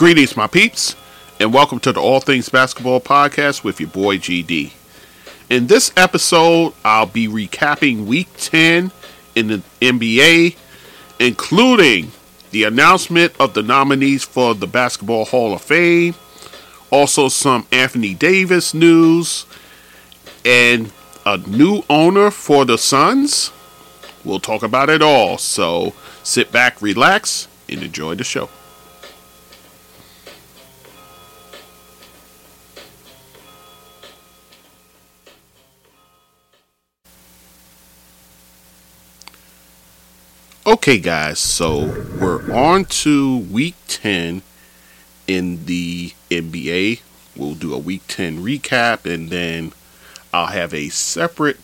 Greetings, my peeps, and welcome to the All Things Basketball Podcast with your boy GD. In this episode, I'll be recapping Week 10 in the NBA, including the announcement of the nominees for the Basketball Hall of Fame, also some Anthony Davis news, and a new owner for the Suns. We'll talk about it all, so sit back, relax, and enjoy the show. Okay, guys, so we're on to week 10 in the NBA. We'll do a week 10 recap and then I'll have a separate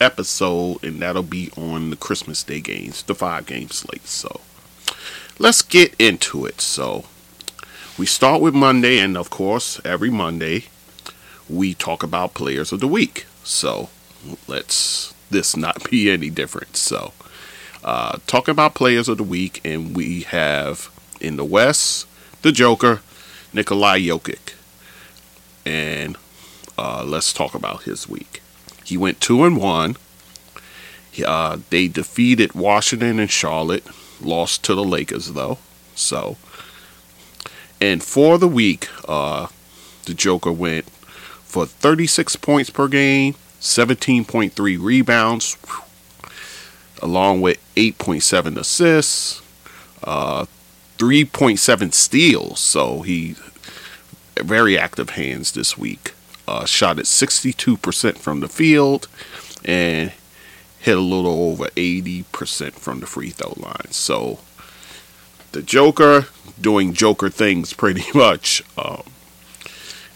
episode, and that'll be on the Christmas Day games, the five game slate. So let's get into it. So we start with Monday, and of course, every Monday we talk about players of the week. So let's this not be any different. So uh, talking about players of the week, and we have in the West the Joker, Nikolai Jokic, and uh, let's talk about his week. He went two and one. Uh, they defeated Washington and Charlotte, lost to the Lakers though. So, and for the week, uh, the Joker went for 36 points per game, 17.3 rebounds, along with 8.7 assists, uh, 3.7 steals. So he very active hands this week. Uh, shot at 62% from the field and hit a little over 80% from the free throw line. So the Joker doing Joker things pretty much. Um,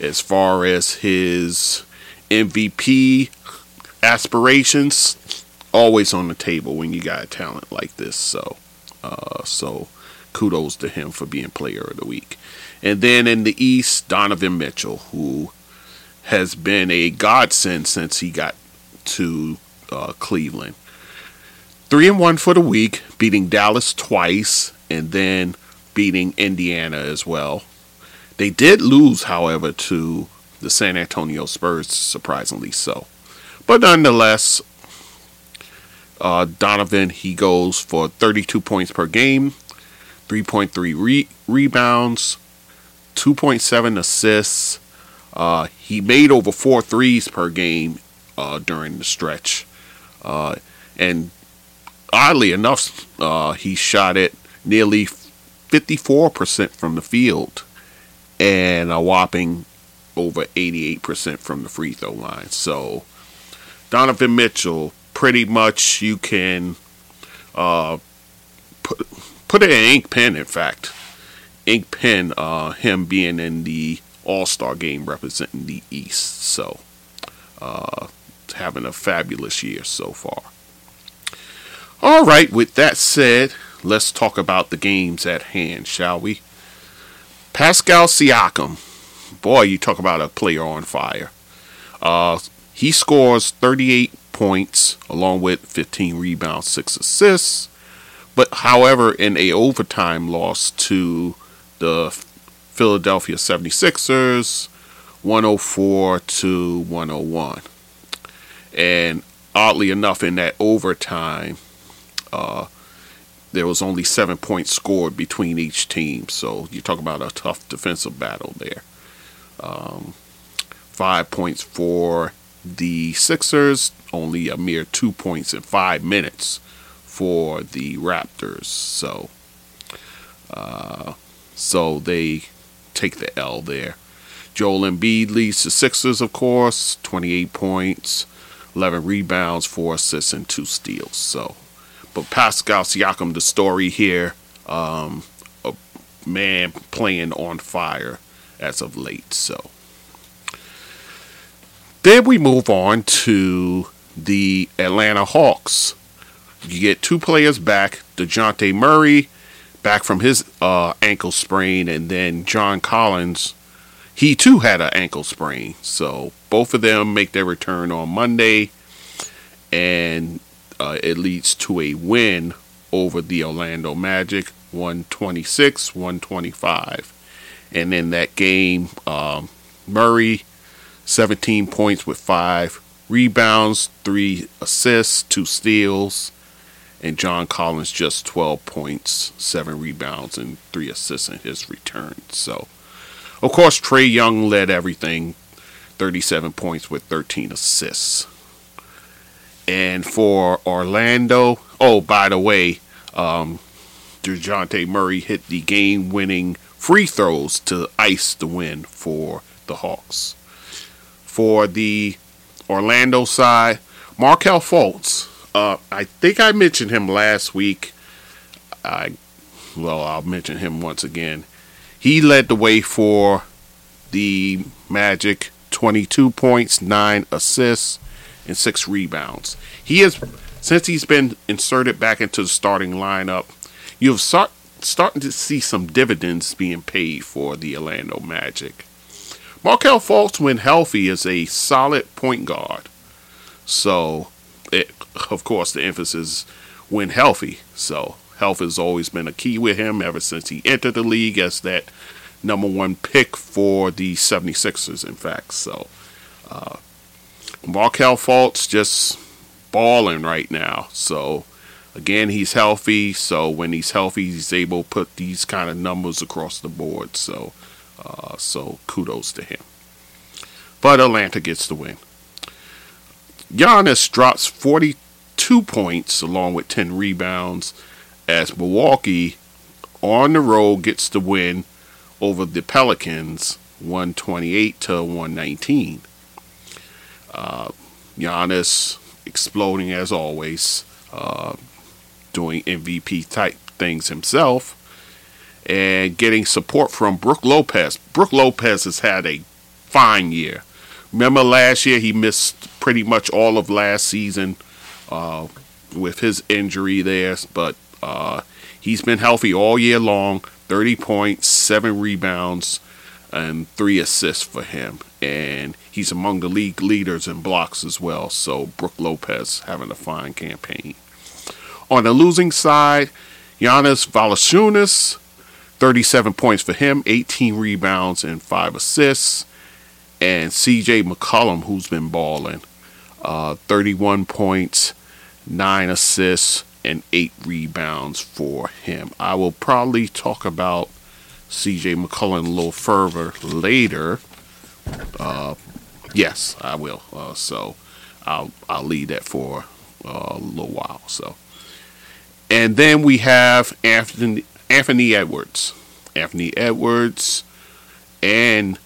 as far as his MVP aspirations, always on the table when you got talent like this. So, uh, so kudos to him for being player of the week. And then in the East, Donovan Mitchell, who has been a godsend since he got to uh, Cleveland. Three and one for the week, beating Dallas twice, and then beating Indiana as well. They did lose, however, to the San Antonio Spurs, surprisingly so. But nonetheless, uh, Donovan, he goes for 32 points per game, 3.3 re- rebounds, 2.7 assists. Uh, he made over four threes per game uh, during the stretch. Uh, and oddly enough, uh, he shot it nearly 54% from the field and a whopping over 88% from the free throw line. So, Donovan Mitchell, pretty much you can uh, put put it in ink pen. In fact, ink pen. Uh, him being in the All Star game representing the East. So, uh, having a fabulous year so far. All right. With that said, let's talk about the games at hand, shall we? Pascal Siakam, boy, you talk about a player on fire. Uh, he scores 38 points along with 15 rebounds, 6 assists. But however, in a overtime loss to the Philadelphia 76ers, 104 to 101. And oddly enough, in that overtime, uh, there was only seven points scored between each team. So you talk about a tough defensive battle there. Um, five points for the Sixers, only a mere two points in five minutes for the Raptors. So, uh, so they take the L there. Joel Embiid leads the Sixers, of course, 28 points, 11 rebounds, 4 assists, and 2 steals. So, but Pascal Siakam, the story here, um, a man playing on fire as of late. So, then we move on to the Atlanta Hawks. You get two players back DeJounte Murray, back from his uh, ankle sprain, and then John Collins, he too had an ankle sprain. So both of them make their return on Monday, and uh, it leads to a win over the Orlando Magic, 126 125. And in that game, um, Murray, 17 points with five rebounds, three assists, two steals. And John Collins just 12 points, seven rebounds, and three assists in his return. So, of course, Trae Young led everything 37 points with 13 assists. And for Orlando, oh, by the way, um, DeJounte Murray hit the game winning free throws to ice the win for the Hawks. For the Orlando side, Markelle Fultz. Uh, I think I mentioned him last week. I, well, I'll mention him once again. He led the way for the Magic 22 points, 9 assists, and 6 rebounds. He has, since he's been inserted back into the starting lineup, you've start, starting to see some dividends being paid for the Orlando Magic. Markelle Fultz, when healthy, is a solid point guard. So, it, of course, the emphasis when healthy. So, health has always been a key with him ever since he entered the league as that number one pick for the 76ers, in fact. So, uh, Markelle Fultz just balling right now. So, again, he's healthy. So, when he's healthy, he's able to put these kind of numbers across the board. So, uh, so kudos to him. But Atlanta gets the win. Giannis drops 42 points along with 10 rebounds as Milwaukee on the road gets the win over the Pelicans 128 to 119. Uh, Giannis exploding as always, uh, doing MVP type things himself, and getting support from Brook Lopez. Brook Lopez has had a fine year. Remember last year he missed pretty much all of last season uh, with his injury there, but uh, he's been healthy all year long. 30 points, 7 rebounds, and 3 assists for him. And he's among the league leaders in blocks as well. So Brook Lopez having a fine campaign. On the losing side, Giannis Valanciunas, 37 points for him, 18 rebounds and 5 assists. And CJ McCollum, who's been balling, uh, 31 points, 9 assists, and eight rebounds for him. I will probably talk about CJ McCollum a little further later. Uh, yes, I will. Uh, so I'll I'll leave that for uh, a little while. So, and then we have Anthony Anthony Edwards, Anthony Edwards, and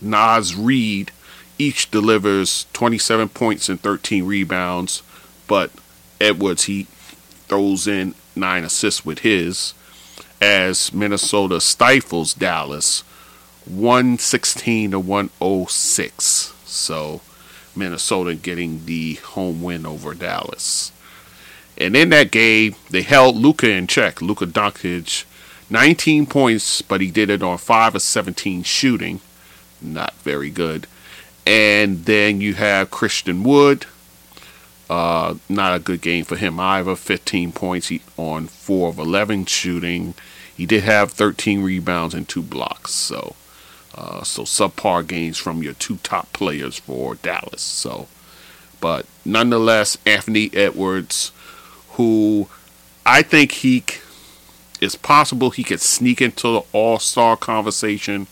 Naz Reid each delivers 27 points and 13 rebounds, but Edwards, he throws in nine assists with his as Minnesota stifles Dallas 116 to 106. So Minnesota getting the home win over Dallas. And in that game, they held Luka in check. Luka Doncic, 19 points, but he did it on 5 of 17 shooting. Not very good. And then you have Christian Wood, uh, not a good game for him either. 15 points on 4 of 11 shooting. He did have 13 rebounds and 2 blocks. So, uh, so subpar games from your two top players for Dallas. So, but nonetheless, Anthony Edwards, who I think he is possible he could sneak into the All Star conversation.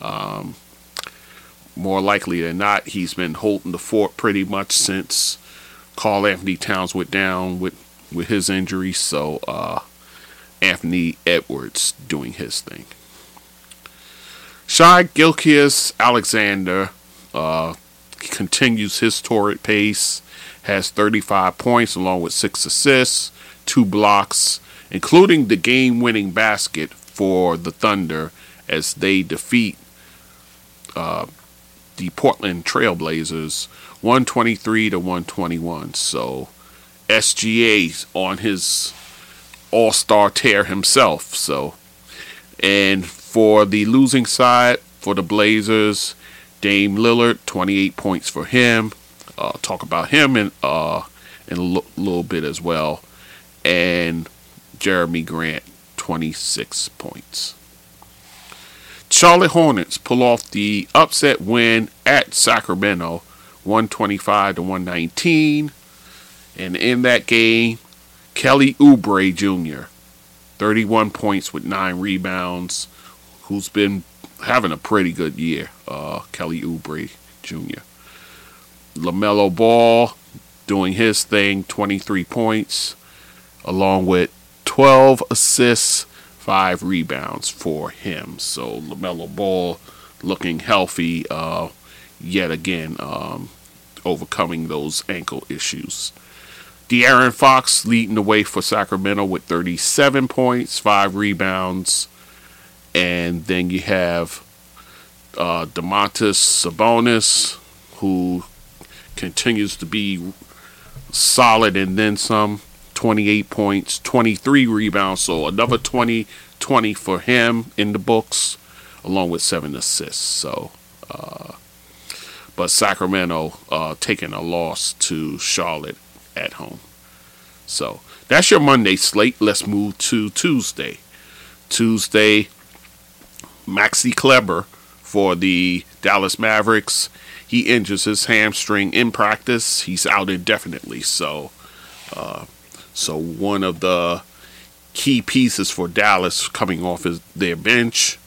Um, more likely than not, he's been holding the fort pretty much since Karl-Anthony Towns went down with with his injury, so uh, Anthony Edwards doing his thing. Shai Gilgeous-Alexander uh, continues his torrid pace, has 35 points along with six assists, two blocks, including the game winning basket for the Thunder as they defeat uh, the Portland Trailblazers 123 to 121. So SGA on his all star tear himself. So, and for the losing side, for the Blazers, Dame Lillard, 28 points for him. Uh, talk about him in, uh, in a l- little bit as well. And Jerami Grant, 26 points. Charlotte Hornets pull off the upset win at Sacramento, 125 to 119. And in that game, Kelly Oubre Jr., 31 points with nine rebounds, who's been having a pretty good year. Uh, Kelly Oubre Jr. LaMelo Ball doing his thing, 23 points, along with 12 assists, 5 rebounds for him. So LaMelo Ball looking healthy uh, yet again, um, overcoming those ankle issues. De'Aaron Fox leading the way for Sacramento with 37 points, 5 rebounds. And then you have uh, Domantas Sabonis, who continues to be solid and then some. 28 points, 23 rebounds, so another 20 20 for him in the books, along with seven assists. So, uh, but Sacramento uh, taking a loss to Charlotte at home. So that's your Monday slate. Let's move to Tuesday. Tuesday, Maxi Kleber for the Dallas Mavericks. He injures his hamstring in practice. He's out indefinitely. So, uh, so one of the key pieces for Dallas coming off his, their bench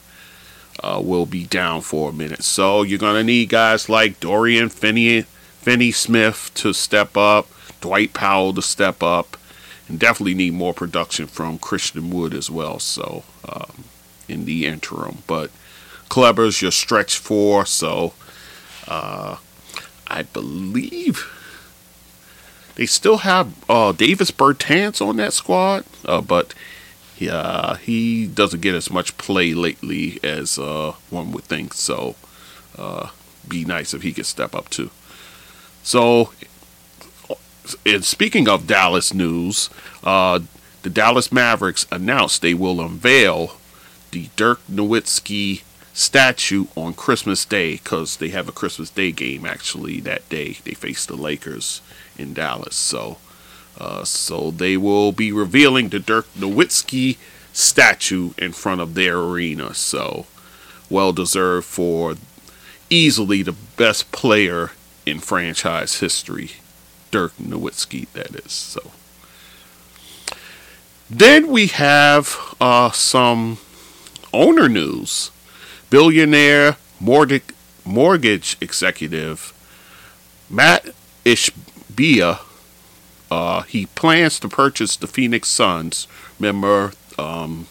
uh, will be down for a minute. So you're gonna need guys like Dorian Finney, Finney Smith to step up, Dwight Powell to step up, and definitely need more production from Christian Wood as well. So um, in the interim, but Kleber's your stretch four, so uh, I believe they still have uh, Davis Bertans on that squad, uh, but yeah, he doesn't get as much play lately as uh, one would think. So, uh, be nice if he could step up too. So, and speaking of Dallas news, uh, the Dallas Mavericks announced they will unveil the Dirk Nowitzki statue on Christmas Day because they have a Christmas Day game actually that day. They face the Lakers in Dallas. So, uh, so they will be revealing the Dirk Nowitzki statue in front of their arena. So, well deserved for easily the best player in franchise history, Dirk Nowitzki. That is so. Then we have uh, some owner news. Billionaire mortgage, mortgage executive Matt Ishbia, uh, he plans to purchase the Phoenix Suns. Remember, um,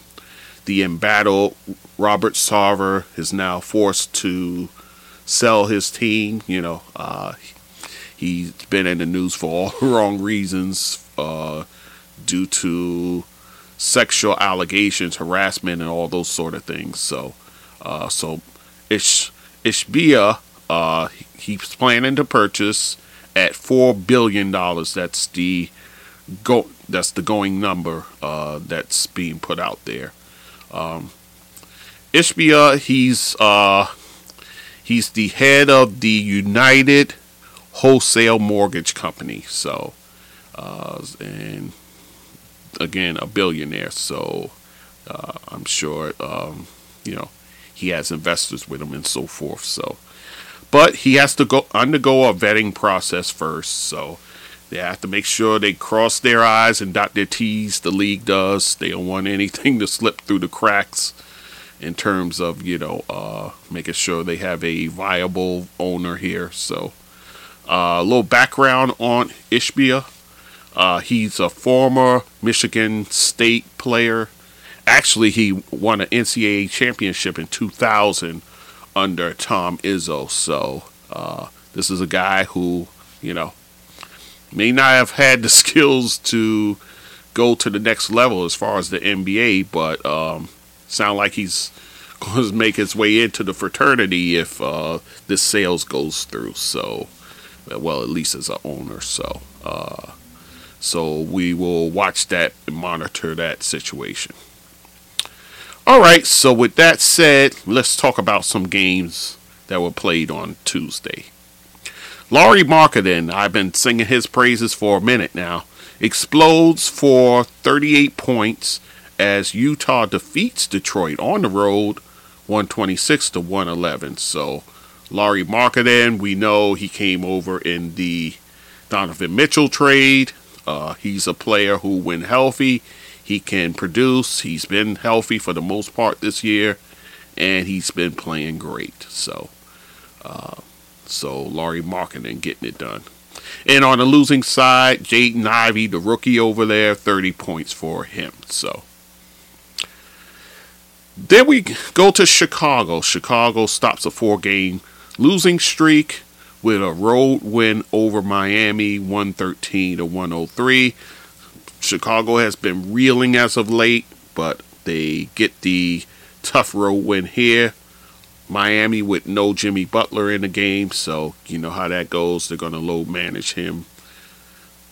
the embattled Robert Sarver is now forced to sell his team. You know, uh, he's been in the news for all the wrong reasons uh, due to sexual allegations, harassment, and all those sort of things. So, uh, so Ish Ishbia, uh, he's planning to purchase at four billion dollars. That's the go. That's the going number uh, that's being put out there. Um, Ishbia, he's uh, he's the head of the United Wholesale Mortgage Company. So, uh, and again, a billionaire. So, uh, I'm sure um, you know he has investors with him and so forth. So, but he has to go undergo a vetting process first. So they have to make sure they cross their I's and dot their T's. The league does. They don't want anything to slip through the cracks in terms of you know uh, making sure they have a viable owner here. So uh, a little background on Ishbia. Uh, he's a former Michigan State player. Actually, he won an NCAA championship in 2000 under Tom Izzo. So uh, this is a guy who, you know, may not have had the skills to go to the next level as far as the NBA, but um, sound like he's going to make his way into the fraternity if uh, this sales goes through. So, well, at least as an owner. So, uh, so we will watch that and monitor that situation. All right, so with that said, let's talk about some games that were played on Tuesday. Lauri Markkanen, I've been singing his praises for a minute now, explodes for 38 points as Utah defeats Detroit on the road 126 to 111. So Lauri Markkanen, we know he came over in the Donovan Mitchell trade. Uh, he's a player who, when healthy, he can produce. He's been healthy for the most part this year, and he's been playing great. So, uh, so Lauri Markkanen getting it done. And on the losing side, Jaden Ivey, the rookie over there, 30 points for him. So then we go to Chicago. Chicago stops a four game losing streak with a road win over Miami, 113 to 103. Chicago has been reeling as of late, but they get the tough road win here. Miami with no Jimmy Butler in the game, so you know how that goes. They're going to low manage him.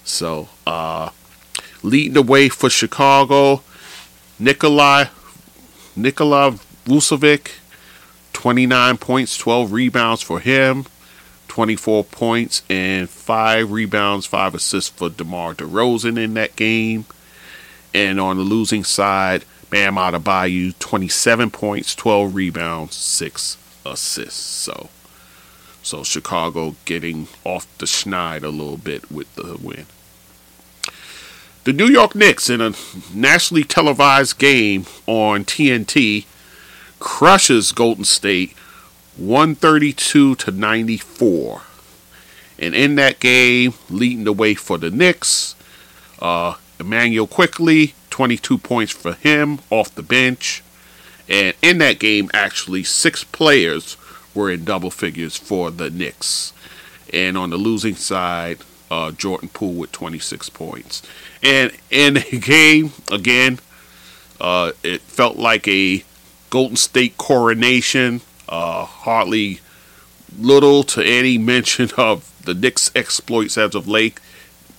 So, uh, leading the way for Chicago, Nikolai Nikola Vucevic, 29 points, 12 rebounds for him, 24 points and 5 rebounds, 5 assists for DeMar DeRozan in that game. And on the losing side, Bam Adebayo, 27 points, 12 rebounds, 6 assists. So, so Chicago getting off the schneid a little bit with the win. The New York Knicks, in a nationally televised game on TNT, crushes Golden State 132 to 94. And in that game, leading the way for the Knicks, uh, Immanuel Quickley, 22 points for him off the bench. And in that game, actually, six players were in double figures for the Knicks. And on the losing side, uh, Jordan Poole with 26 points. And in the game, again, uh, it felt like a Golden State coronation. Uh, hardly little to any mention of the Knicks' exploits as of late.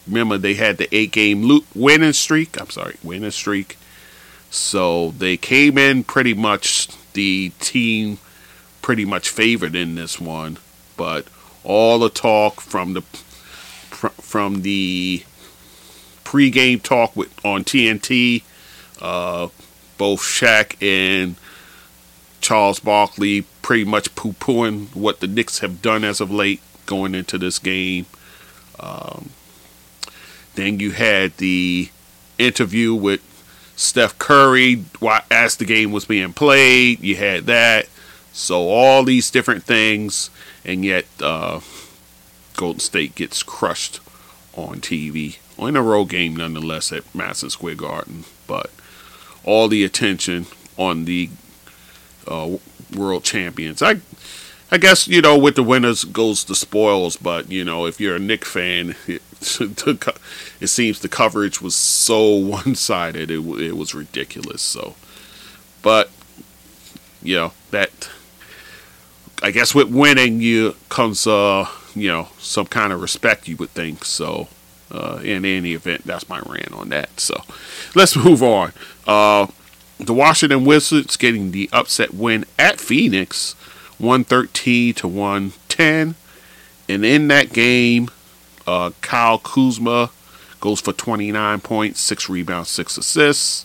Remember, they had the eight game winning streak. I'm sorry, winning streak. So they came in pretty much the team pretty much favored in this one. But all the talk from the from the pregame talk with on TNT, uh, both Shaq and Charles Barkley pretty much poo pooing what the Knicks have done as of late going into this game. Um, then you had the interview with Steph Curry as the game was being played. You had that. So all these different things, and yet uh, Golden State gets crushed on TV. In a road game, nonetheless, at Madison Square Garden. But all the attention on the uh, world champions. I I guess you know with the winners goes the spoils, but you know if you're a Knick fan, it, it seems the coverage was so one sided. It it was ridiculous. So, but you know that I guess with winning you comes uh you know some kind of respect you would think. So. Uh, in any event, that's my rant on that. So, let's move on. Uh, the Washington Wizards getting the upset win at Phoenix, 113 to 110. And in that game, uh, Kyle Kuzma goes for 29 points, 6 rebounds, 6 assists.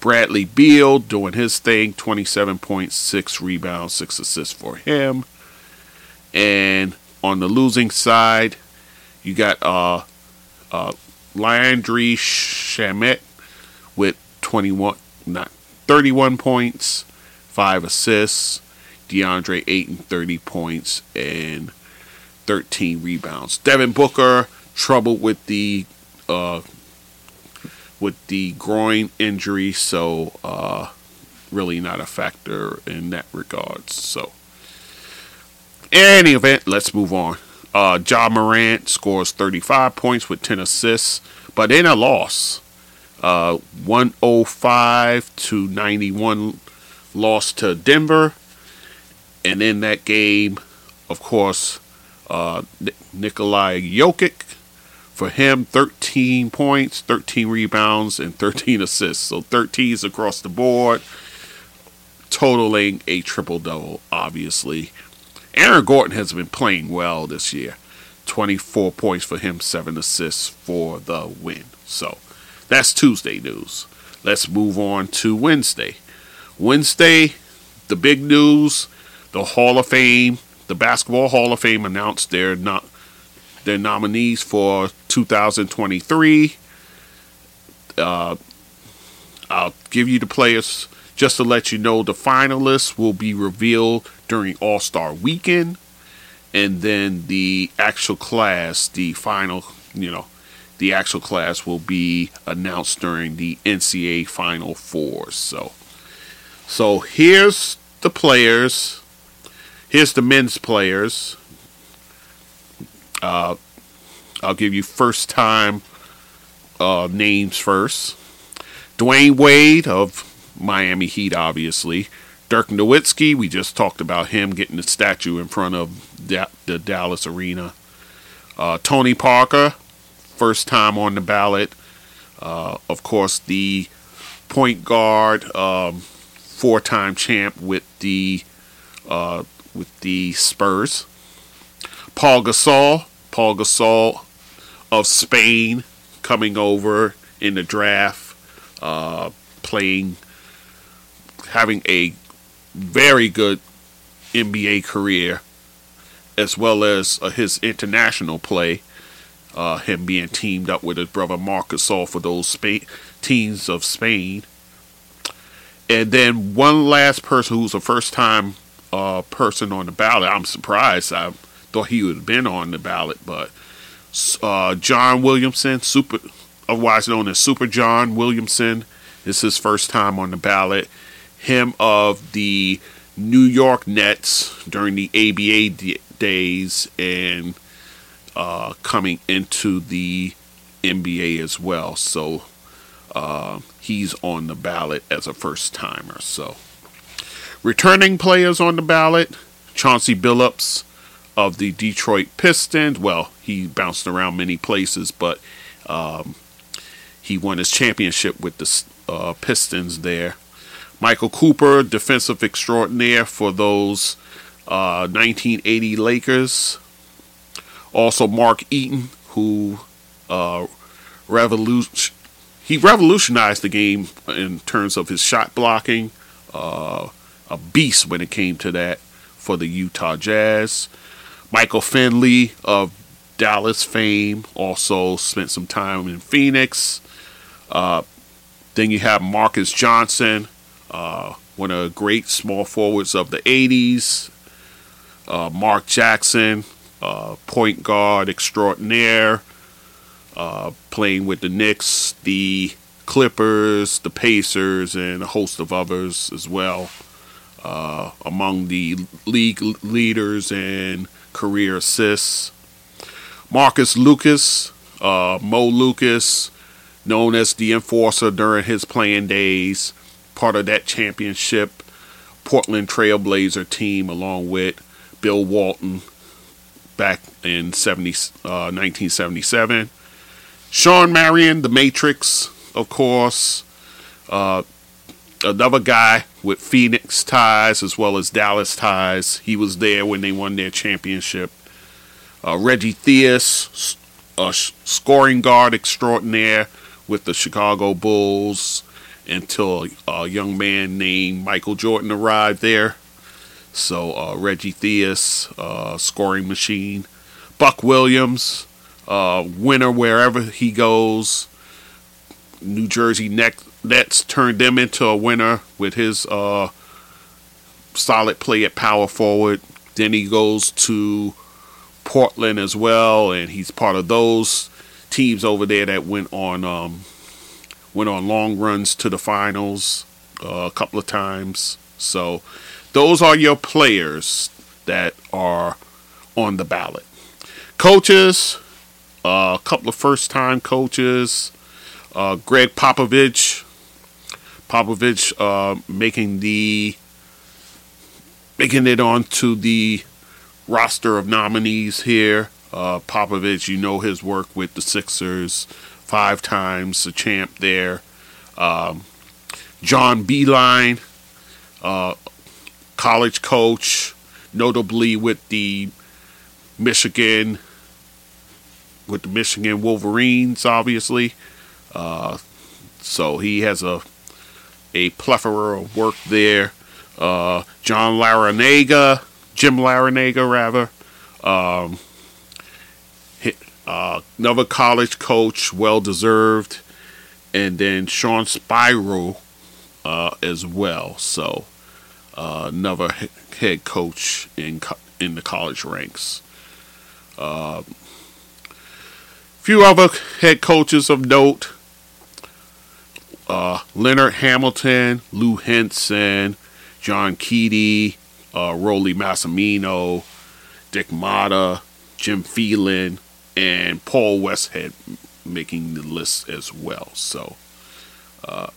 Bradley Beal doing his thing, 27 points, 6 rebounds, 6 assists for him. And on the losing side, you got uh, uh, Landry Shamet with 21, not 31 points, five assists. DeAndre Ayton 30 points and 13 rebounds. Devin Booker troubled with the uh, with the groin injury, so uh, really not a factor in that regards. So, any event, let's move on. Uh, Ja Morant scores 35 points with 10 assists, but in a loss. Uh, 105 to 91 loss to Denver. And in that game, of course, uh, Nikolai Jokic, for him, 13 points, 13 rebounds, and 13 assists. So 13s across the board, totaling a triple double, obviously. Aaron Gordon has been playing well this year. 24 points for him, 7 assists for the win. So that's Tuesday news. Let's move on to Wednesday. Wednesday, the big news: the Hall of Fame, the Basketball Hall of Fame, announced their not their nominees for 2023. Uh, I'll give you the players just to let you know. The finalists will be revealed during All Star Weekend, and then the actual class, the final, you know, the actual class will be announced during the NCAA Final Four. So, so here's the players. Here's the men's players. Uh, I'll give you first time uh, names first. Dwyane Wade of Miami Heat, obviously. Dirk Nowitzki, we just talked about him getting the statue in front of da- the Dallas Arena. Uh, Tony Parker, first time on the ballot. Uh, of course, the point guard, um, four-time champ with the uh, with the Spurs. Paul Gasol, Paul Gasol of Spain, coming over in the draft, uh, playing, having a very good NBA career, as well as uh, his international play. Uh, him being teamed up with his brother Marcus Gasol for those Spain, teams of Spain. And then one last person who's a first time uh, person on the ballot. I'm surprised. I thought he would have been on the ballot, but uh, John Williamson, super, otherwise known as Super John Williamson, This is his first time on the ballot. Him of the New York Nets during the ABA d- days and uh, coming into the NBA as well. So uh, he's on the ballot as a first timer. So returning players on the ballot Chauncey Billups of the Detroit Pistons. Well, he bounced around many places, but um, he won his championship with the uh, Pistons there. Michael Cooper, defensive extraordinaire for those uh, 1980 Lakers. Also, Mark Eaton, who uh, revolution he revolutionized the game in terms of his shot blocking. Uh, a beast when it came to that for the Utah Jazz. Michael Finley of Dallas fame also spent some time in Phoenix. Uh, then you have Marques Johnson, uh, one of the great small forwards of the 80s. Uh, Mark Jackson, uh, point guard extraordinaire, uh, playing with the Knicks, the Clippers, the Pacers, and a host of others as well. Uh, among the league leaders and career assists. Marcus Lucas, uh, Mo Lucas, known as the enforcer during his playing days, part of that championship Portland Trailblazer team, along with Bill Walton back in 70, uh, 1977. Shawn Marion, The Matrix, of course. Uh, another guy with Phoenix ties as well as Dallas ties. He was there when they won their championship. Uh, Reggie Theus, a scoring guard extraordinaire with the Chicago Bulls until a young man named Michael Jordan arrived there. So uh, Reggie Theus, uh, scoring machine. Buck Williams, uh, winner wherever he goes. New Jersey Nets turned them into a winner with his uh, solid play at power forward. Then he goes to Portland as well, and he's part of those teams over there that went on um, went on long runs to the finals uh, a couple of times. So those are your players that are on the ballot. Coaches, uh, a couple of first time coaches. Uh, Gregg Popovich, Popovich uh, making the making it onto the roster of nominees here. Uh, Popovich, you know his work with the Sixers, five times a champ there. Um, John Beilein, uh, college coach, notably with the Michigan, with the Michigan Wolverines, obviously. Uh, so he has a a plethora of work there. uh, John Larrañaga, Jim Larrañaga, rather. Um, uh, another college coach, well deserved. And then Sean Spiro uh, as well. So, uh, another head coach in co- in the college ranks. Uh, few other head coaches of note: uh, Leonard Hamilton, Lou Henson, John Keady, uh, Rollie Massimino, Dick Motta, Jim Phelan, and Paul Westhead making the list as well. So, uh,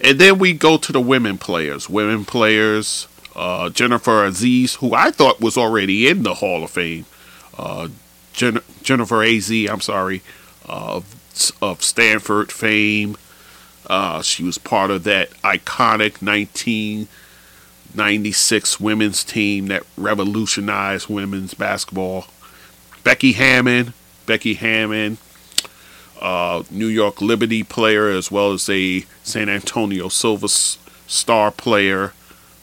and then we go to the women players. Women players, uh, Jennifer Aziz, who I thought was already in the Hall of Fame. Uh, Jen- Jennifer Az, I'm sorry, uh, of, of Stanford fame. Uh, she was part of that iconic 1996 women's team that revolutionized women's basketball. Becky Hammon, Becky Hammon, uh, New York Liberty player as well as a San Antonio Silver Star player,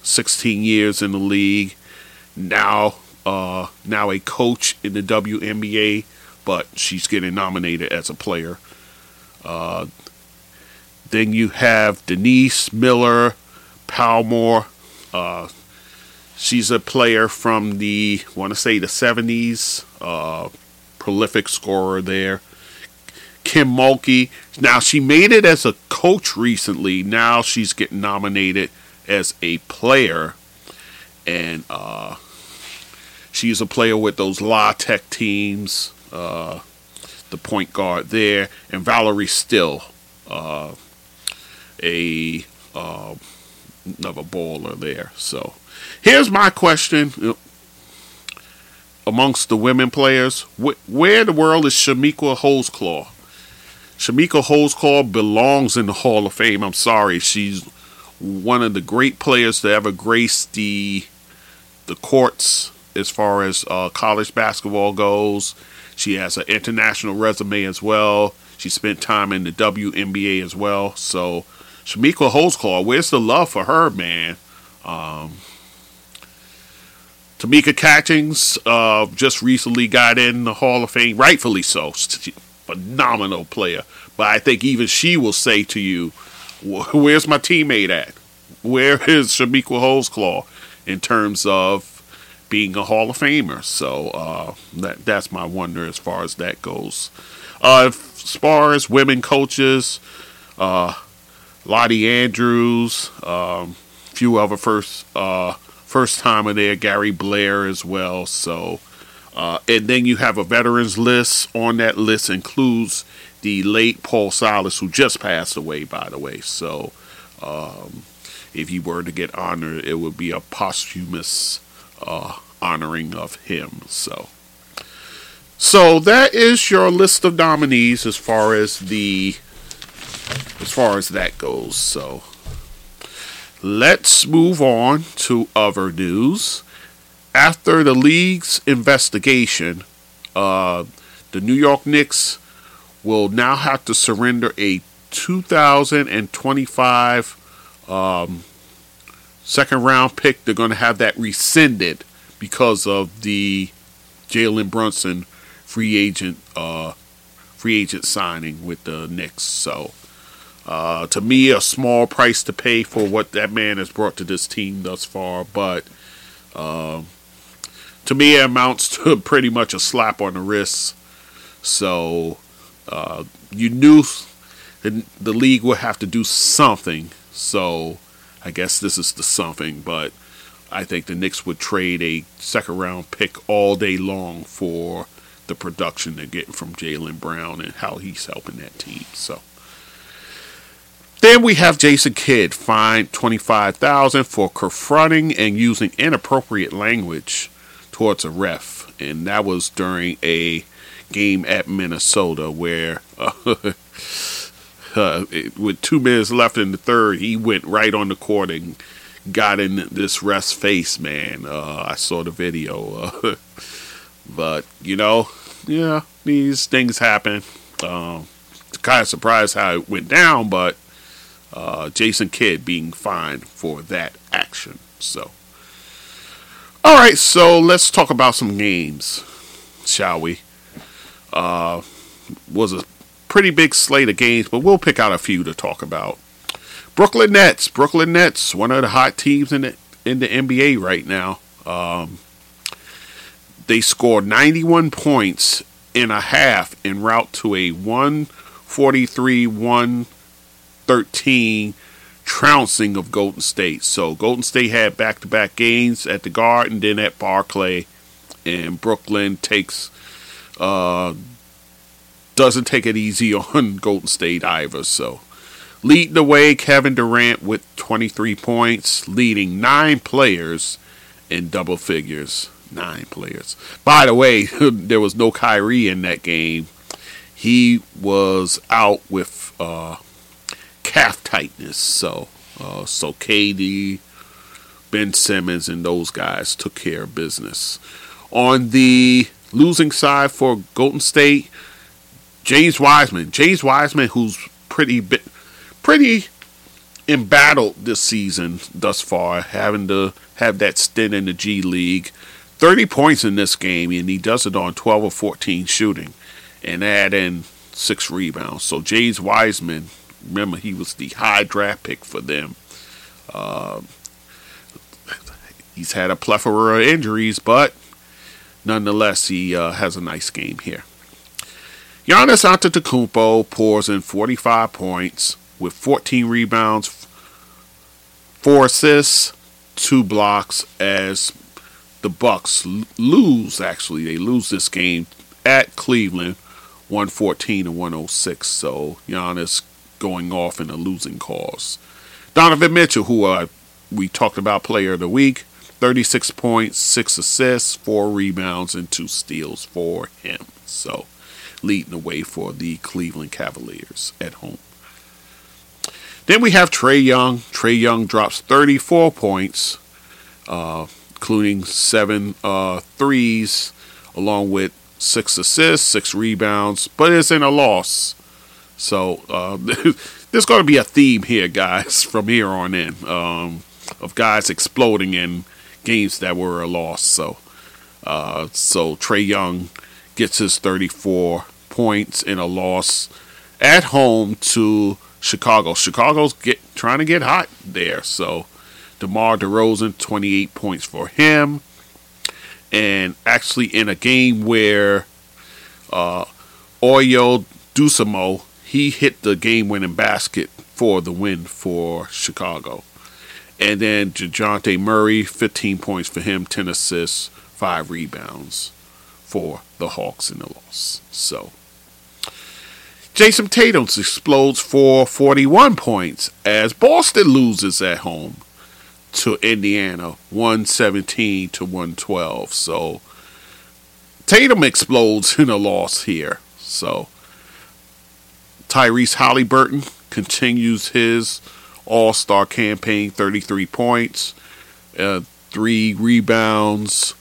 16 years in the league. Now, uh, now a coach in the WNBA, but she's getting nominated as a player. Uh, then you have Denise Miller Palmore. Uh, she's a player from the, want to say the 70s, uh, prolific scorer there. Kim Mulkey. Now she made it as a coach recently. Now she's getting nominated as a player, and uh, she's a player with those La Tech teams. Uh, the point guard there, and Valerie Still, uh, a uh, another baller there. So here's my question amongst the women players: wh- Where in the world is Chamique Holdsclaw? Chamique Holdsclaw belongs in the Hall of Fame. I'm sorry, she's one of the great players to ever grace the the courts as far as uh, college basketball goes. She has an international resume as well. She spent time in the WNBA as well. So Chamique Holdsclaw, where's the love for her, man? Um, Tamika Catchings uh, just recently got in the Hall of Fame, rightfully so. Phenomenal player. But I think even she will say to you, where's my teammate at? Where is Chamique Holdsclaw in terms of being a Hall of Famer? So uh, that that's my wonder as far as that goes. Uh, as far as women coaches, uh, Lottie Andrews, um, few other first uh, first timer there, Gary Blair as well. So, uh, and then you have a veterans list. On that list includes the late Paul Silas, who just passed away, by the way. So, um, if he were to get honored, it would be a posthumous uh, honoring of him. So, so that is your list of nominees as far as the as far as that goes. So let's move on to other news. After the league's investigation, uh, the New York Knicks will now have to surrender a 2025 um, second round pick. They're going to have that rescinded because of the Jalen Brunson free agent uh, free agent signing with the Knicks. So uh, to me, a small price to pay for what that man has brought to this team thus far, but uh, to me, it amounts to pretty much a slap on the wrist. So uh, you knew the, the league would have to do something. So I guess this is the something, but I think the Knicks would trade a second round pick all day long for the production they're getting from Jalen Brown and how he's helping that team. So. Then we have Jason Kidd fined twenty five thousand for confronting and using inappropriate language towards a ref, and that was during a game at Minnesota where, uh, uh, it, with two minutes left in the third, he went right on the court and got in this ref's face. Man, uh, I saw the video, uh, but you know, yeah, these things happen. Um, kind of surprised how it went down, but uh, Jason Kidd being fined for that action. So, all right, so let's talk about some games, shall we? Uh, was a pretty big slate of games, but we'll pick out a few to talk about. Brooklyn Nets, Brooklyn Nets, one of the hot teams in the in the NBA right now. Um, they scored 91 points in a half en route to a 143 113 trouncing of Golden State. So Golden State had back to back games at the Garden, then at Barclay, and Brooklyn takes uh, doesn't take it easy on Golden State either. So leading the way, Kevin Durant with 23 points, leading nine players in double figures. Nine players. By the way, there was no Kyrie in that game. He was out with uh, calf tightness. So, uh, so KD, Ben Simmons, and those guys took care of business. On the losing side for Golden State, James Wiseman. James Wiseman, who's pretty pretty embattled this season thus far, having to have that stint in the G League. 30 points in this game, and he does it on 12 or 14 shooting, and add in six rebounds. So James Wiseman, remember he was the high draft pick for them. Uh, he's had a plethora of injuries, but nonetheless, he uh, has a nice game here. Giannis Antetokounmpo pours in 45 points with 14 rebounds, four assists, two blocks as the Bucks lose. Actually, they lose this game at Cleveland, 114 to 106. So Giannis going off in a losing cause. Donovan Mitchell, who uh, we talked about player of the week, 36 points, six assists, four rebounds, and two steals for him. So leading the way for the Cleveland Cavaliers at home. Then we have Trae Young. Trae Young drops 34 points, uh, including seven uh, threes, along with six assists, six rebounds, but it's in a loss. So uh, there's going to be a theme here, guys, from here on in, um, of guys exploding in games that were a loss. So, uh, so Trae Young gets his 34 points in a loss at home to Chicago. Chicago's get trying to get hot there. So DeMar DeRozan, 28 points for him. And actually in a game where uh, Ayo Dosunmu, he hit the game-winning basket for the win for Chicago. And then Dejounte Murray, 15 points for him, 10 assists, 5 rebounds for the Hawks in the loss. So Jayson Tatum explodes for 41 points as Boston loses at home to Indiana 117 to 112. So Tatum explodes in a loss here. So Tyrese Haliburton continues his All Star campaign 33 points, uh, three rebounds.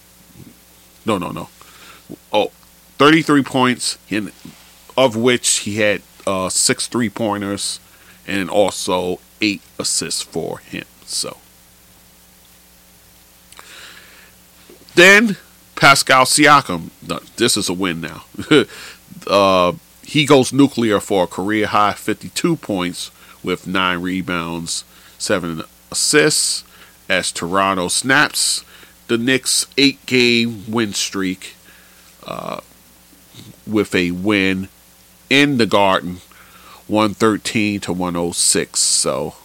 No, no, no. Oh, 33 points in of which he had uh, six three pointers and also eight assists for him. So then Pascal Siakam, this is a win now. uh, he goes nuclear for a career high 52 points with nine rebounds, seven assists as Toronto snaps the Knicks' eight game win streak uh, with a win in the Garden, 113 to 106. So,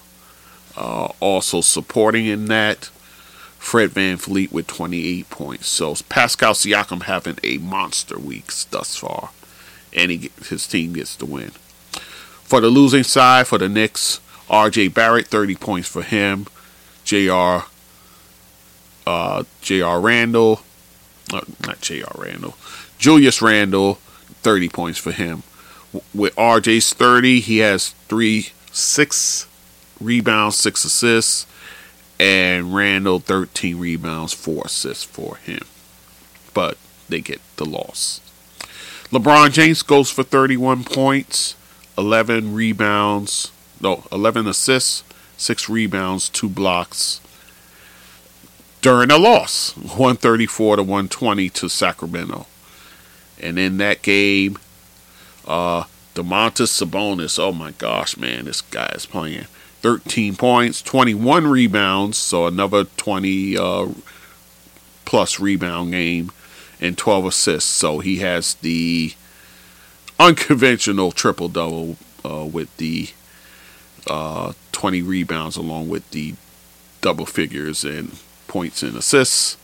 uh, also supporting in that, Fred Van VanVleet with 28 points. So, Pascal Siakam having a monster week thus far, and he, his team gets the win. For the losing side, for the Knicks, R.J. Barrett, 30 points for him. J.R. Uh, J.R. Randall, uh, not J.R. Randall, Julius Randle, 30 points for him with RJ's 30, he has three, six rebounds, six assists, and Randle 13 rebounds, four assists for him. But they get the loss. LeBron James goes for 31 points, 11 rebounds, no, 11 assists, six rebounds, two blocks during a loss, 134 to 120 to Sacramento. And in that game, uh, Domantas Sabonis, oh my gosh, man, this guy is playing. 13 points, 21 rebounds, so another 20 uh, plus rebound game, and 12 assists. So he has the unconventional triple double uh, with the uh, 20 rebounds, along with the double figures and points and assists.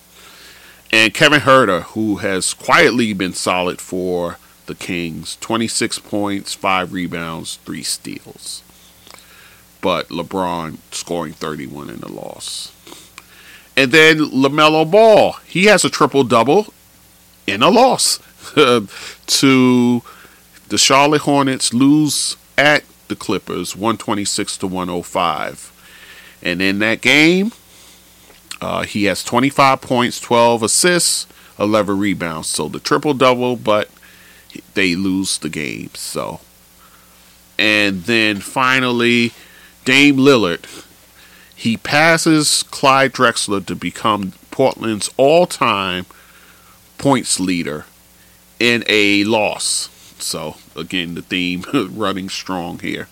And Kevin Huerter, who has quietly been solid for the Kings 26 points, 5 rebounds, 3 steals but LeBron scoring 31 in the loss. And then LaMelo Ball, he has a triple double in a loss to the Charlotte Hornets lose at the Clippers 126 to 105. And in that game, uh, he has 25 points, 12 assists, 11 rebounds. So the triple double, but they lose the game. So, and then finally, Dame Lillard, he passes Clyde Drexler to become Portland's all time points leader in a loss. So, again, the theme running strong here.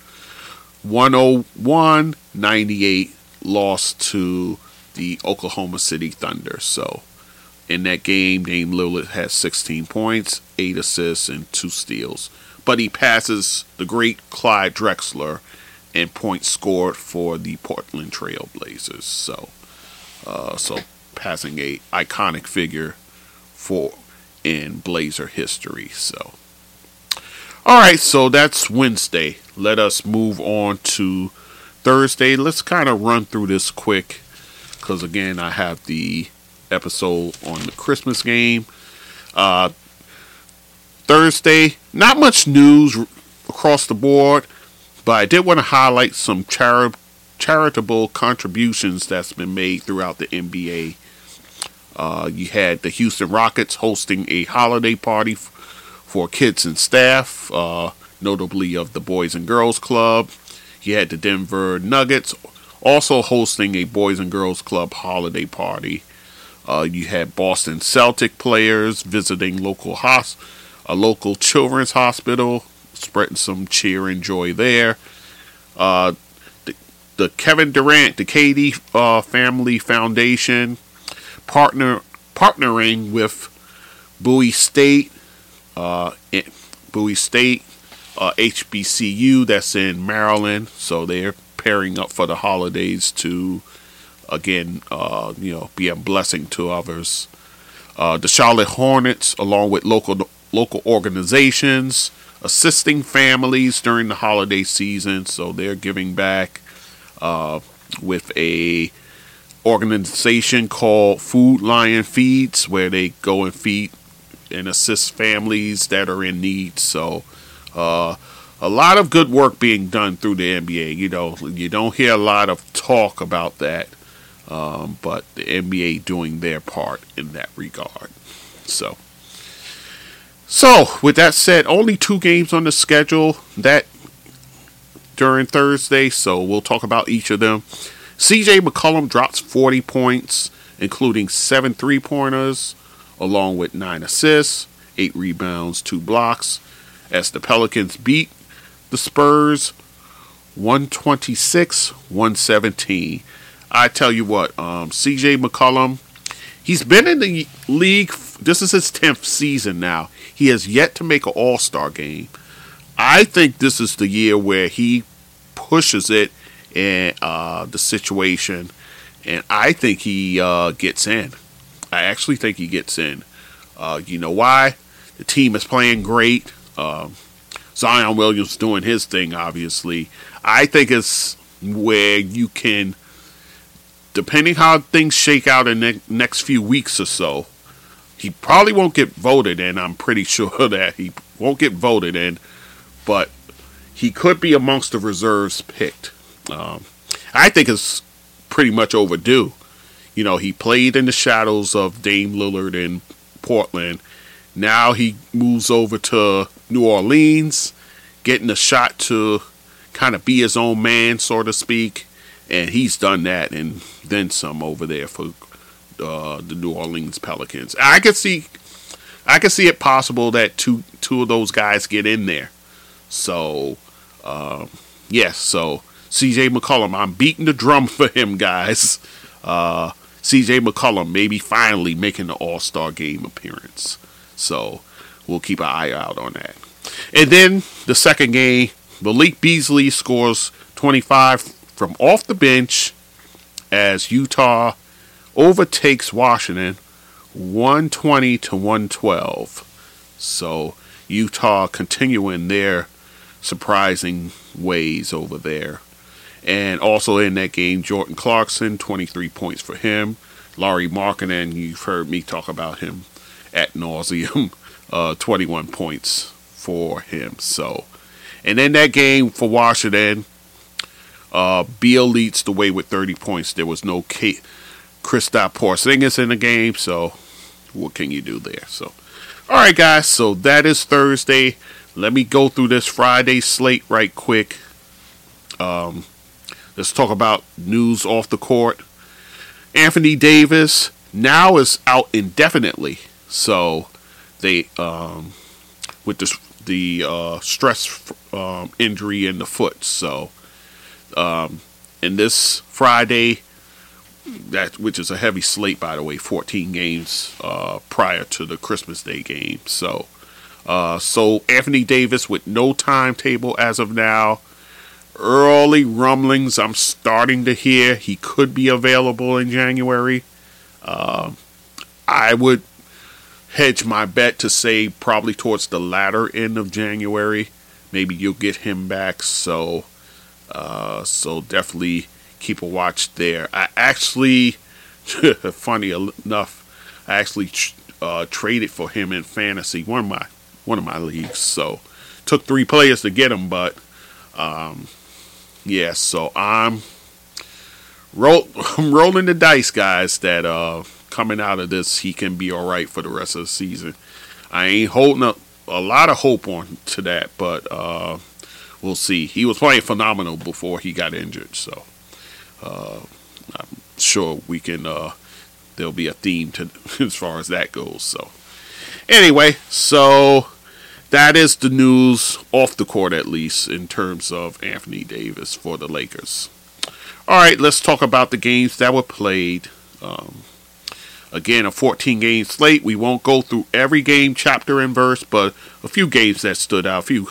101 98 loss to the Oklahoma City Thunder. So, in that game, Dame Lillard has 16 points, 8 assists, and 2 steals. But he passes the great Clyde Drexler and points scored for the Portland Trail Blazers. So, uh, so passing a iconic figure for in Blazer history. So, all right, so that's Wednesday. Let us move on to Thursday. Let's kind of run through this quick because again, I have the episode on the Christmas game. Uh, Thursday, not much news across the board. But I did want to highlight some chari- charitable contributions that's been made throughout the NBA. Uh, you had the Houston Rockets hosting a holiday party f- for kids and staff, uh, notably of the Boys and Girls Club. You had the Denver Nuggets also hosting a Boys and Girls Club holiday party. Uh, you had Boston Celtic players visiting local hos- a local children's hospital spreading some cheer and joy there. Uh, the, the Kevin Durant, the KD uh, Family Foundation, partner partnering with Bowie State, uh, Bowie State, uh, HBCU that's in Maryland. So they're pairing up for the holidays to, again, uh, you know, be a blessing to others. Uh, the Charlotte Hornets, along with local local organizations, assisting families during the holiday season. So they're giving back uh, with a organization called Food Lion Feeds, where they go and feed and assist families that are in need. So. Uh, a lot of good work being done through the NBA. You know, you don't hear a lot of talk about that, um, but the NBA doing their part in that regard. So, so, with that said, only two games on the schedule that during Thursday, so we'll talk about each of them. CJ McCollum drops 40 points, including seven three pointers, along with nine assists, eight rebounds, two blocks, as the Pelicans beat the Spurs 126 117. I tell you what, um, CJ McCollum, he's been in the league, this is his 10th season now. He has yet to make an All Star game. I think this is the year where he pushes it in uh, the situation, and I think he uh, gets in. I actually think he gets in. Uh, you know why? The team is playing great. Um, Zion Williams doing his thing, obviously. I think it's where you can, depending how things shake out in the next few weeks or so, he probably won't get voted in. I'm pretty sure that he won't get voted in, but he could be amongst the reserves picked. Um, I think it's pretty much overdue. You know, he played in the shadows of Dame Lillard in Portland. Now he moves over to New Orleans, getting a shot to kind of be his own man, so to speak. And he's done that and then some over there for uh, the New Orleans Pelicans. I could see, I could see it possible that two two of those guys get in there. So, yes. So C.J. McCollum, I'm beating the drum for him, guys. Uh, C.J. McCollum maybe finally making the All Star game appearance. So we'll keep an eye out on that. And then the second game, Malik Beasley scores 25 from off the bench as Utah overtakes Washington 120 to 112. So Utah continuing their surprising ways over there. And also in that game, Jordan Clarkson, 23 points for him. Lauri Markkanen, you've heard me talk about him at nauseum, uh, 21 points for him. So, and in that game for Washington, uh, Beal leads the way with 30 points. There was no Kate, Kristaps Porzingis in the game, so what can you do there? So, all right, guys. So that is Thursday. Let me go through this Friday slate right quick. Um, let's talk about news off the court. Anthony Davis now is out indefinitely, so they um, with the the uh, stress um, injury in the foot. So, um, in this Friday, that which is a heavy slate by the way, 14 games uh, prior to the Christmas Day game. So, uh, so Anthony Davis with no timetable as of now. Early rumblings I'm starting to hear he could be available in January. Uh, I would hedge my bet to say probably towards the latter end of January. Maybe you'll get him back. So, uh, so definitely keep a watch there. I actually, funny enough, I actually uh, traded for him in fantasy one of my one of my leagues. So took three players to get him, but um, yeah. So I'm roll I'm rolling the dice, guys. That uh, coming out of this, he can be all right for the rest of the season. I ain't holding up a lot of hope on to that, but uh, we'll see. He was playing phenomenal before he got injured, so uh, I'm sure we can. Uh, there'll be a theme to as far as that goes. So anyway, so that is the news off the court, at least in terms of Anthony Davis for the Lakers. All right, let's talk about the games that were played. Um, Again, a 14 game slate. We won't go through every game, chapter and verse, but a few games that stood out, a few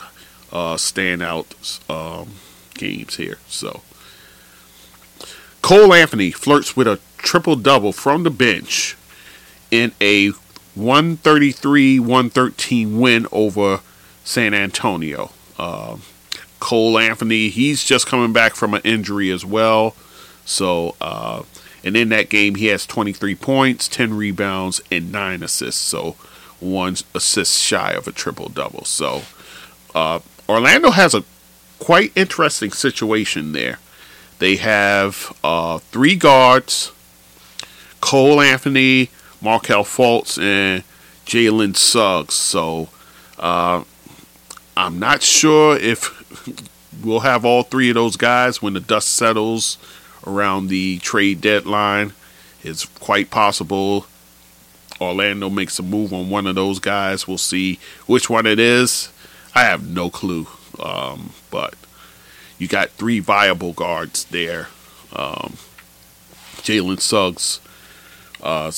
uh, standout um, games here. So, Cole Anthony flirts with a triple double from the bench in a 133 113 win over San Antonio. Uh, Cole Anthony, he's just coming back from an injury as well. So, uh, and in that game, he has 23 points, 10 rebounds, and 9 assists. So one assist shy of a triple double. So uh, Orlando has a quite interesting situation there. They have uh, three guards Cole Anthony, Markelle Fultz, and Jalen Suggs. So uh, I'm not sure if we'll have all three of those guys when the dust settles around the trade deadline. It's quite possible Orlando makes a move on one of those guys. We'll see which one it is. I have no clue. Um, but you got three viable guards there. Um, Jalen Suggs uh,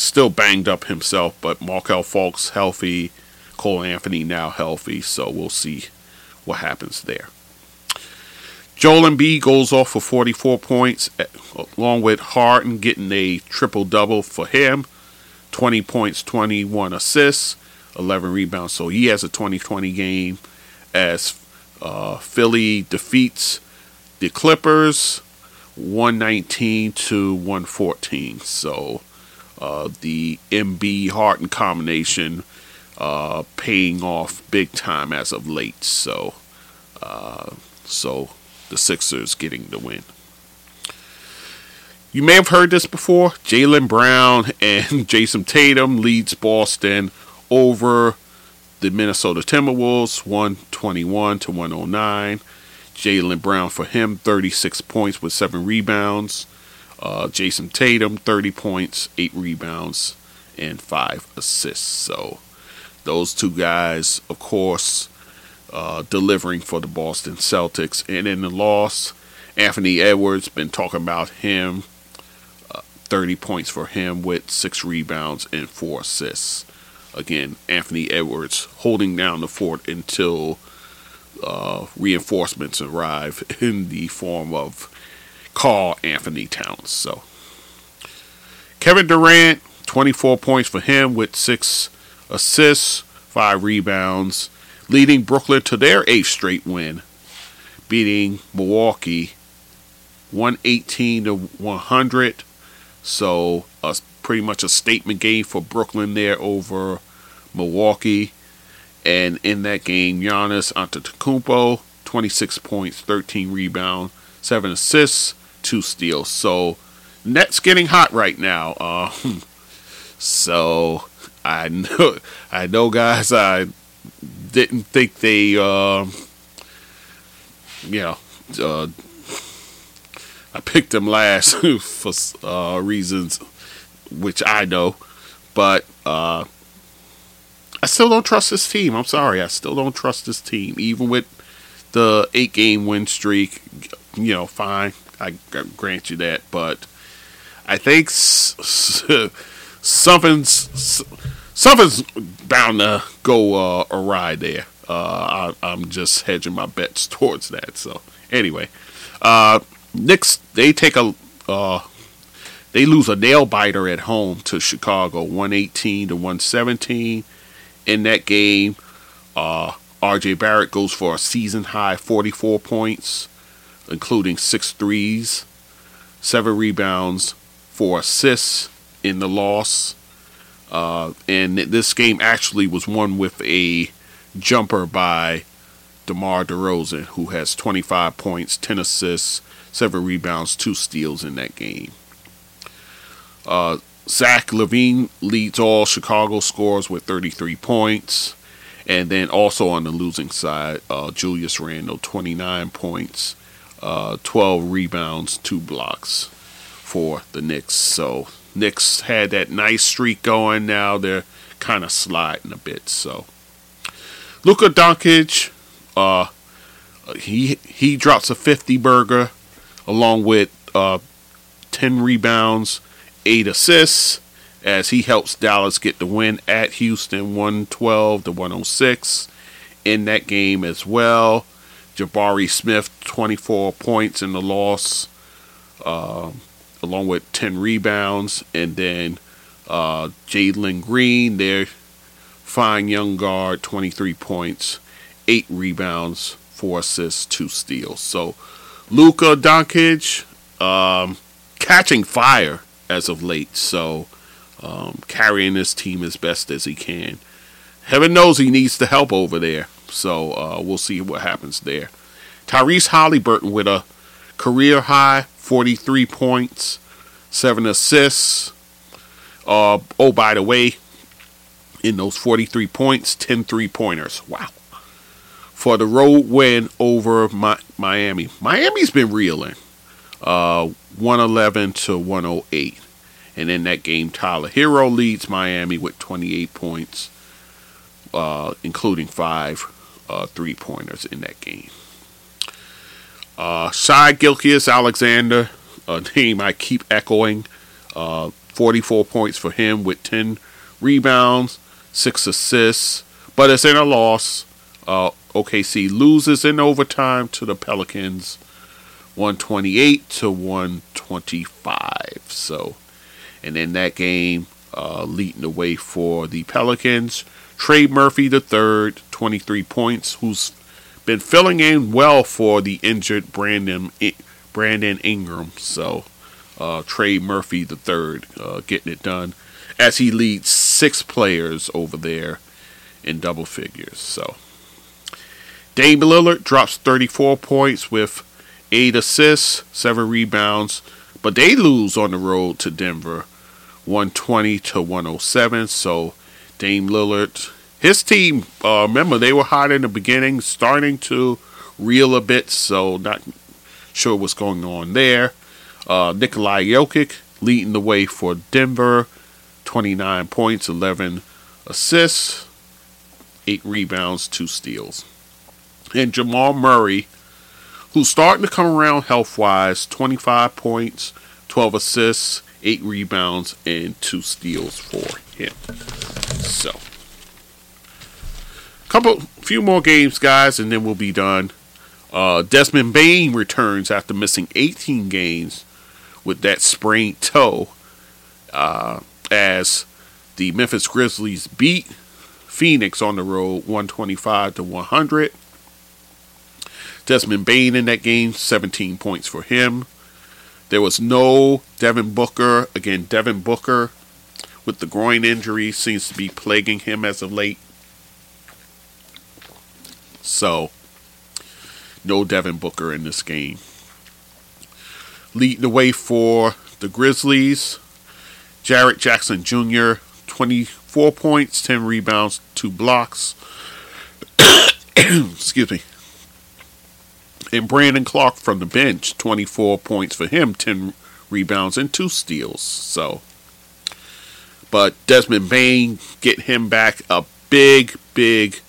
still banged up himself, but Markelle Fultz healthy. Cole Anthony now healthy, so we'll see what happens there. Joel Embiid goes off for 44 points, eh, along with Harden getting a triple double for him 20 points, 21 assists, 11 rebounds. So he has a 2020 game as uh, Philly defeats the Clippers 119 to 114. So uh, the Embiid Harden combination uh, paying off big time as of late. So, uh, so the Sixers getting the win. You may have heard this before. Jaylen Brown and Jayson Tatum leads Boston over the Minnesota Timberwolves 121 to 109. Jaylen Brown for him, 36 points with seven rebounds. Uh, Jayson Tatum, 30 points, eight rebounds, and five assists. So those two guys, of course, uh, delivering for the Boston Celtics. And in the loss, Anthony Edwards, been talking about him. Uh, 30 points for him with six rebounds and four assists. Again, Anthony Edwards holding down the fort until uh, reinforcements arrive in the form of Karl-Anthony Towns. So, Kevin Durant, 24 points for him with six assists, five rebounds, leading Brooklyn to their eighth straight win, beating Milwaukee 118 to 100. So, a, pretty much a statement game for Brooklyn there over Milwaukee. And in that game, Giannis Antetokounmpo, 26 points, 13 rebounds, 7 assists, 2 steals. So, Nets getting hot right now. Uh, so, I know, I know, guys, I didn't think they, uh, you know, uh, I picked them last for uh, reasons which I know, but uh, I still don't trust this team. I'm sorry, I still don't trust this team, even with the eight game win streak. You know, fine, I grant you that, but I think something's something's bound to go uh, awry there. Uh, I, am just hedging my bets towards that. So anyway, uh, Knicks they take a uh, they lose a nail biter at home to Chicago, 118 to 117 in that game. Uh, RJ Barrett goes for a season high 44 points, including six threes, seven rebounds, four assists in the loss. Uh, and this game actually was won with a jumper by DeMar DeRozan, who has 25 points, 10 assists, seven rebounds, two steals in that game. Uh, Zach LaVine leads all Chicago scores with 33 points. And then also on the losing side, uh, Julius Randle, 29 points, uh, 12 rebounds, two blocks for the Knicks. So Knicks had that nice streak going. Now they're kind of sliding a bit. So Luka Doncic, uh, he he drops a 50 burger along with uh, 10 rebounds, eight assists as he helps Dallas get the win at Houston 112 to 106 in that game as well. Jabari Smith 24 points in the loss, uh, along with 10 rebounds, and then uh, Jalen Green, their fine young guard, 23 points, eight rebounds, four assists, two steals. So Luka Doncic um, catching fire as of late. So um, carrying this team as best as he can. Heaven knows he needs the help over there. So uh, we'll see what happens there. Tyrese Haliburton with a career high 43 points, 7 assists. Uh, oh, by the way, in those 43 points, 10 three pointers. Wow. For the road win over Miami. Miami's been reeling. Uh, 111 to 108. And in that game, Tyler Herro leads Miami with 28 points, uh, including five uh, three pointers in that game. Uh, Shai Gilgeous-Alexander, a name I keep echoing, uh, 44 points for him with 10 rebounds, six assists, but it's in a loss. Uh, OKC loses in overtime to the Pelicans 128 to 125. So, and in that game, uh, leading the way for the Pelicans, Trey Murphy the third, 23 points, who's been filling in well for the injured Brandon Brandon Ingram. So, uh, Trey Murphy the third, uh, getting it done as he leads six players over there in double figures. So, Dame Lillard drops 34 points with eight assists, seven rebounds, but they lose on the road to Denver, 120 to 107. So Dame Lillard, his team, uh, remember they were hot in the beginning, starting to reel a bit, so not sure what's going on there. Uh, Nikolai Jokic leading the way for Denver, 29 points, 11 assists, 8 rebounds, 2 steals. And Jamal Murray, who's starting to come around health wise, 25 points, 12 assists, 8 rebounds, and 2 steals for him. So, couple, few more games, guys, and then we'll be done. Uh, Desmond Bane returns after missing 18 games with that sprained toe uh, as the Memphis Grizzlies beat Phoenix on the road 125 to 100. Desmond Bane in that game, 17 points for him. There was no Devin Booker. Again, Devin Booker with the groin injury seems to be plaguing him as of late. So, no Devin Booker in this game. Leading the way for the Grizzlies, Jaren Jackson Jr., 24 points, 10 rebounds, 2 blocks. Excuse me. And Brandon Clarke from the bench, 24 points for him, 10 rebounds, and 2 steals. So, but Desmond Bane get him back a big, big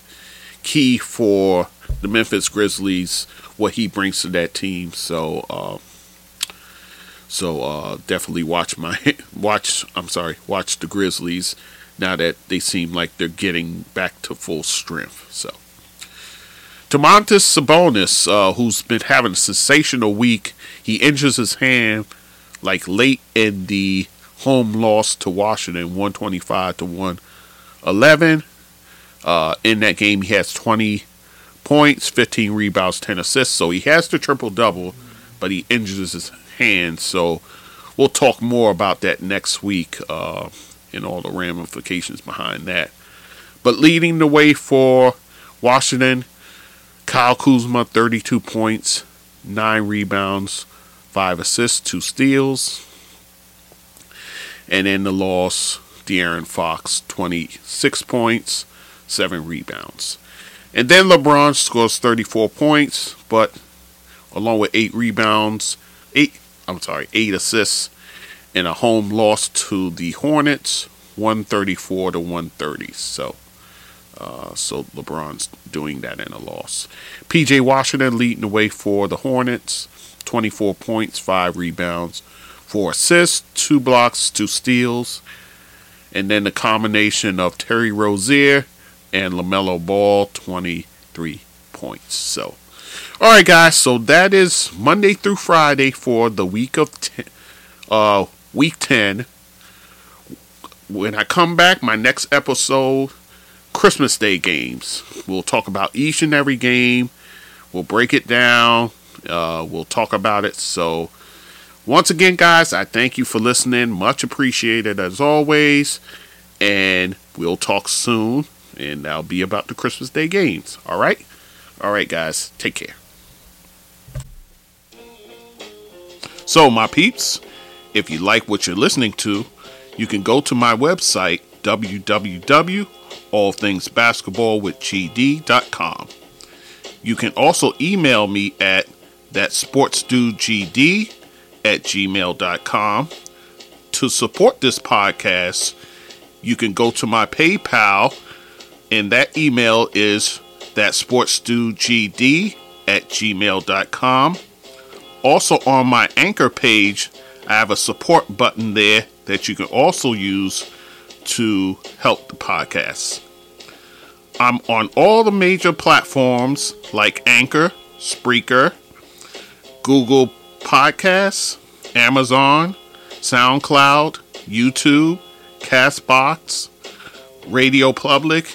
key for the Memphis Grizzlies, what he brings to that team. So, uh, so uh, definitely watch my watch. I'm sorry, watch the Grizzlies now that they seem like they're getting back to full strength. So, Domantas Sabonis, uh, who's been having a sensational week, he injures his hand like late in the home loss to Washington, 125 to 111. Uh, in that game, he has 20 points, 15 rebounds, 10 assists. So he has the triple double, but he injures his hand. So we'll talk more about that next week uh, and all the ramifications behind that. But leading the way for Washington, Kyle Kuzma, 32 points, 9 rebounds, 5 assists, 2 steals. And in the loss, De'Aaron Fox, 26 points, 7 rebounds. And then LeBron scores 34 points, but along with 8 rebounds, 8 I'm sorry, 8 assists in a home loss to the Hornets, 134 to 130. So uh, so LeBron's doing that in a loss. PJ Washington leading the way for the Hornets, 24 points, 5 rebounds, 4 assists, 2 blocks, 2 steals. And then the combination of Terry Rozier and LaMelo Ball, 23 points. So, all right, guys. So that is Monday through Friday for the week of ten, uh, week 10. When I come back, my next episode, Christmas Day games. We'll talk about each and every game. We'll break it down. Uh, we'll talk about it. So, once again, guys, I thank you for listening. Much appreciated as always. And we'll talk soon and that'll be about the Christmas Day games. All right? All right, guys. Take care. So, my peeps, if you like what you're listening to, you can go to my website, www.allthingsbasketballwithgd.com. You can also email me at thatsportsdudegd at gmail.com. To support this podcast, you can go to my PayPal and that email is that sportsdugd at gmail.com. Also on my anchor page, I have a support button there that you can also use to help the podcast. I'm on all the major platforms like Anchor, Spreaker, Google Podcasts, Amazon, SoundCloud, YouTube, Castbox, Radio Public,